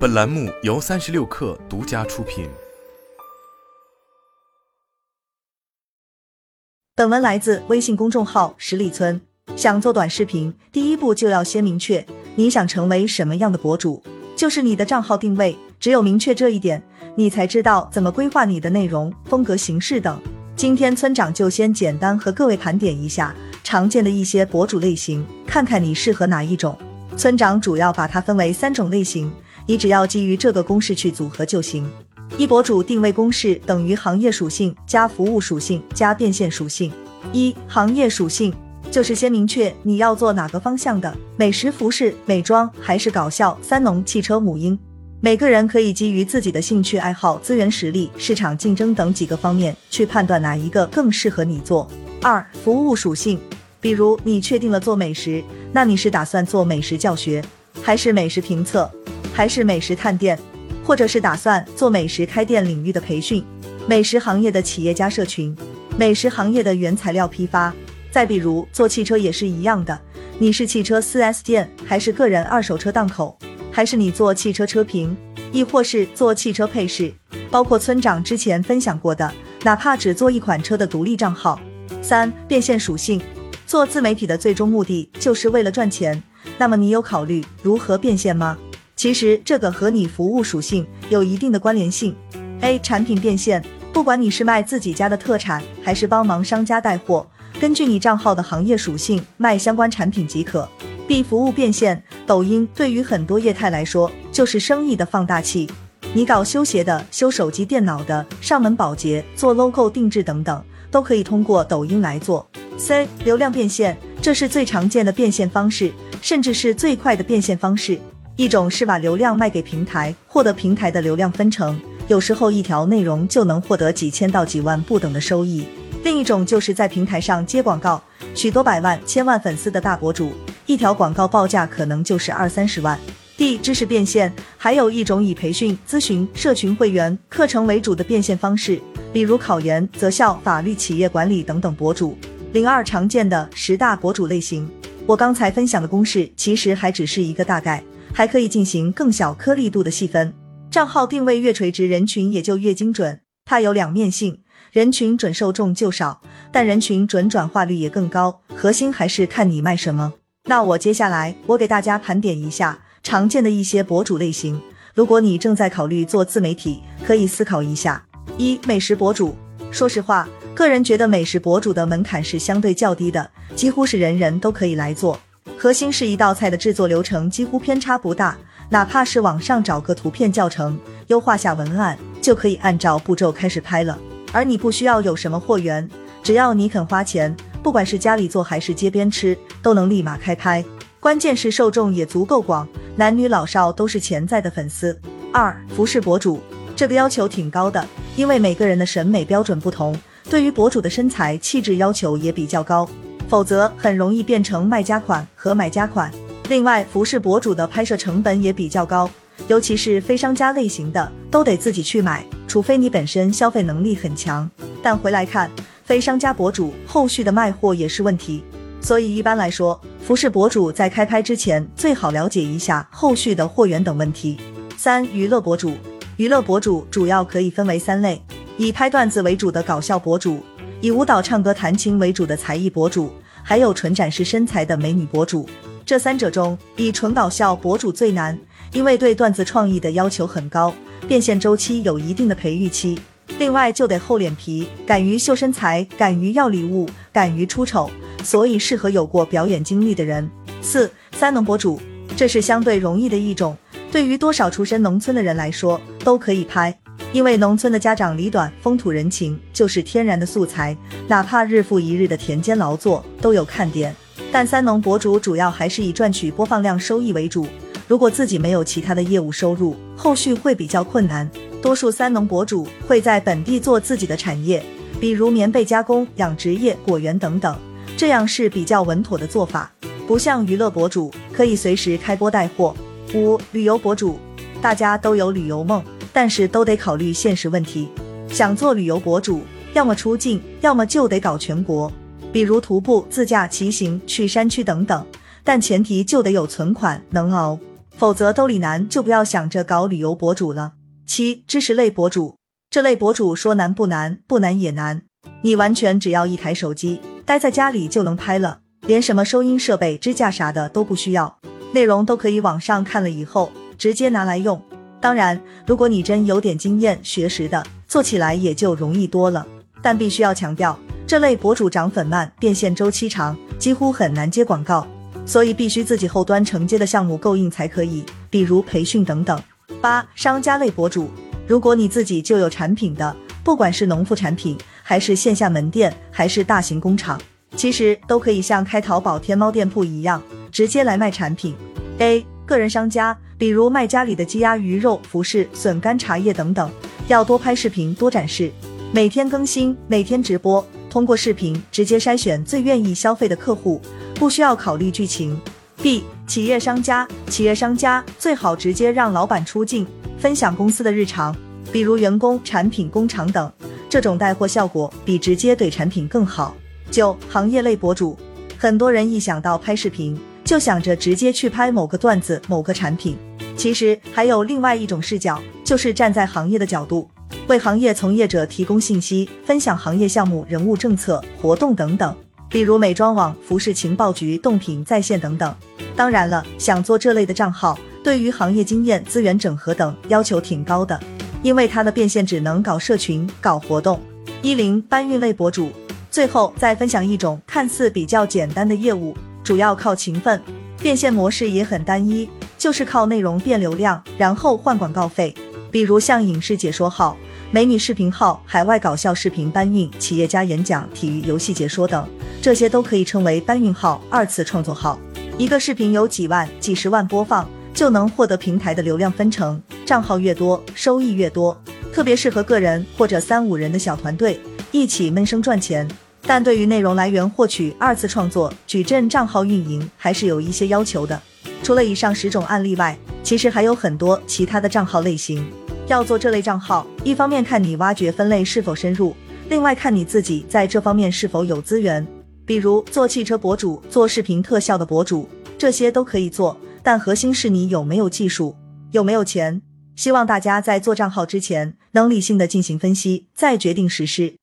本栏目由三十六氪独家出品。本文来自微信公众号十里村。想做短视频，第一步就要先明确你想成为什么样的博主，就是你的账号定位。只有明确这一点，你才知道怎么规划你的内容、风格、形式等。今天村长就先简单和各位盘点一下常见的一些博主类型，看看你适合哪一种。村长主要把它分为三种类型。你只要基于这个公式去组合就行。一博主定位公式等于行业属性加服务属性加变现属性。一行业属性就是先明确你要做哪个方向的，美食、服饰、美妆还是搞笑、三农、汽车、母婴。每个人可以基于自己的兴趣爱好、资源实力、市场竞争等几个方面去判断哪一个更适合你做。二服务属性，比如你确定了做美食，那你是打算做美食教学，还是美食评测？还是美食探店，或者是打算做美食开店领域的培训，美食行业的企业家社群，美食行业的原材料批发。再比如做汽车也是一样的，你是汽车 4S 店，还是个人二手车档口，还是你做汽车车评，亦或是做汽车配饰，包括村长之前分享过的，哪怕只做一款车的独立账号。三变现属性，做自媒体的最终目的就是为了赚钱，那么你有考虑如何变现吗？其实这个和你服务属性有一定的关联性。A 产品变现，不管你是卖自己家的特产，还是帮忙商家带货，根据你账号的行业属性卖相关产品即可。B 服务变现，抖音对于很多业态来说就是生意的放大器。你搞修鞋的、修手机电脑的、上门保洁、做 logo 定制等等，都可以通过抖音来做。C 流量变现，这是最常见的变现方式，甚至是最快的变现方式。一种是把流量卖给平台，获得平台的流量分成，有时候一条内容就能获得几千到几万不等的收益。另一种就是在平台上接广告，许多百万、千万粉丝的大博主，一条广告报价可能就是二三十万。D 知识变现，还有一种以培训、咨询、社群会员、课程为主的变现方式，比如考研、择校、法律、企业管理等等博主。零二常见的十大博主类型，我刚才分享的公式其实还只是一个大概。还可以进行更小颗粒度的细分，账号定位越垂直，人群也就越精准。它有两面性，人群准受众就少，但人群准转化率也更高。核心还是看你卖什么。那我接下来我给大家盘点一下常见的一些博主类型。如果你正在考虑做自媒体，可以思考一下：一、美食博主。说实话，个人觉得美食博主的门槛是相对较低的，几乎是人人都可以来做。核心是一道菜的制作流程几乎偏差不大，哪怕是网上找个图片教程，优化下文案，就可以按照步骤开始拍了。而你不需要有什么货源，只要你肯花钱，不管是家里做还是街边吃，都能立马开拍。关键是受众也足够广，男女老少都是潜在的粉丝。二服饰博主，这个要求挺高的，因为每个人的审美标准不同，对于博主的身材气质要求也比较高。否则很容易变成卖家款和买家款。另外，服饰博主的拍摄成本也比较高，尤其是非商家类型的，都得自己去买，除非你本身消费能力很强。但回来看，非商家博主后续的卖货也是问题。所以一般来说，服饰博主在开拍之前最好了解一下后续的货源等问题。三、娱乐博主，娱乐博主主要可以分为三类：以拍段子为主的搞笑博主。以舞蹈、唱歌、弹琴为主的才艺博主，还有纯展示身材的美女博主。这三者中，以纯搞笑博主最难，因为对段子创意的要求很高，变现周期有一定的培育期。另外，就得厚脸皮，敢于秀身材，敢于要礼物，敢于出丑，所以适合有过表演经历的人。四三农博主，这是相对容易的一种，对于多少出身农村的人来说都可以拍。因为农村的家长里短，风土人情就是天然的素材，哪怕日复一日的田间劳作都有看点。但三农博主主要还是以赚取播放量收益为主，如果自己没有其他的业务收入，后续会比较困难。多数三农博主会在本地做自己的产业，比如棉被加工、养殖业、果园等等，这样是比较稳妥的做法，不像娱乐博主可以随时开播带货。五旅游博主，大家都有旅游梦。但是都得考虑现实问题，想做旅游博主，要么出境，要么就得搞全国，比如徒步、自驾、骑行、去山区等等。但前提就得有存款，能熬。否则兜里难就不要想着搞旅游博主了。七、知识类博主，这类博主说难不难，不难也难。你完全只要一台手机，待在家里就能拍了，连什么收音设备、支架啥的都不需要，内容都可以网上看了以后直接拿来用。当然，如果你真有点经验学识的，做起来也就容易多了。但必须要强调，这类博主涨粉慢，变现周期长，几乎很难接广告，所以必须自己后端承接的项目够硬才可以，比如培训等等。八、商家类博主，如果你自己就有产品的，不管是农副产品，还是线下门店，还是大型工厂，其实都可以像开淘宝、天猫店铺一样，直接来卖产品。A 个人商家，比如卖家里的鸡鸭鱼肉、服饰、笋干茶叶等等，要多拍视频，多展示，每天更新，每天直播，通过视频直接筛选最愿意消费的客户，不需要考虑剧情。B 企业商家，企业商家最好直接让老板出镜，分享公司的日常，比如员工、产品、工厂等，这种带货效果比直接怼产品更好。九行业类博主，很多人一想到拍视频，就想着直接去拍某个段子、某个产品，其实还有另外一种视角，就是站在行业的角度，为行业从业者提供信息，分享行业项目、人物、政策、活动等等。比如美妆网、服饰情报局、动品在线等等。当然了，想做这类的账号，对于行业经验、资源整合等要求挺高的，因为它的变现只能搞社群、搞活动。一零搬运类博主，最后再分享一种看似比较简单的业务，主要靠勤奋，变现模式也很单一，就是靠内容变流量，然后换广告费。比如像影视解说号、美女视频号、海外搞笑视频搬运、企业家演讲、体育游戏解说等。这些都可以称为搬运号、二次创作号。一个视频有几万、几十万播放，就能获得平台的流量分成，账号越多，收益越多，特别适合个人或者三五人的小团队一起闷声赚钱。但对于内容来源获取、二次创作、矩阵账号运营，还是有一些要求的。除了以上十种案例外，其实还有很多其他的账号类型。要做这类账号，一方面看你挖掘分类是否深入，另外看你自己在这方面是否有资源。比如做汽车博主、做视频特效的博主，这些都可以做，但核心是你有没有技术，有没有钱。希望大家在做账号之前，能理性的进行分析，再决定实施。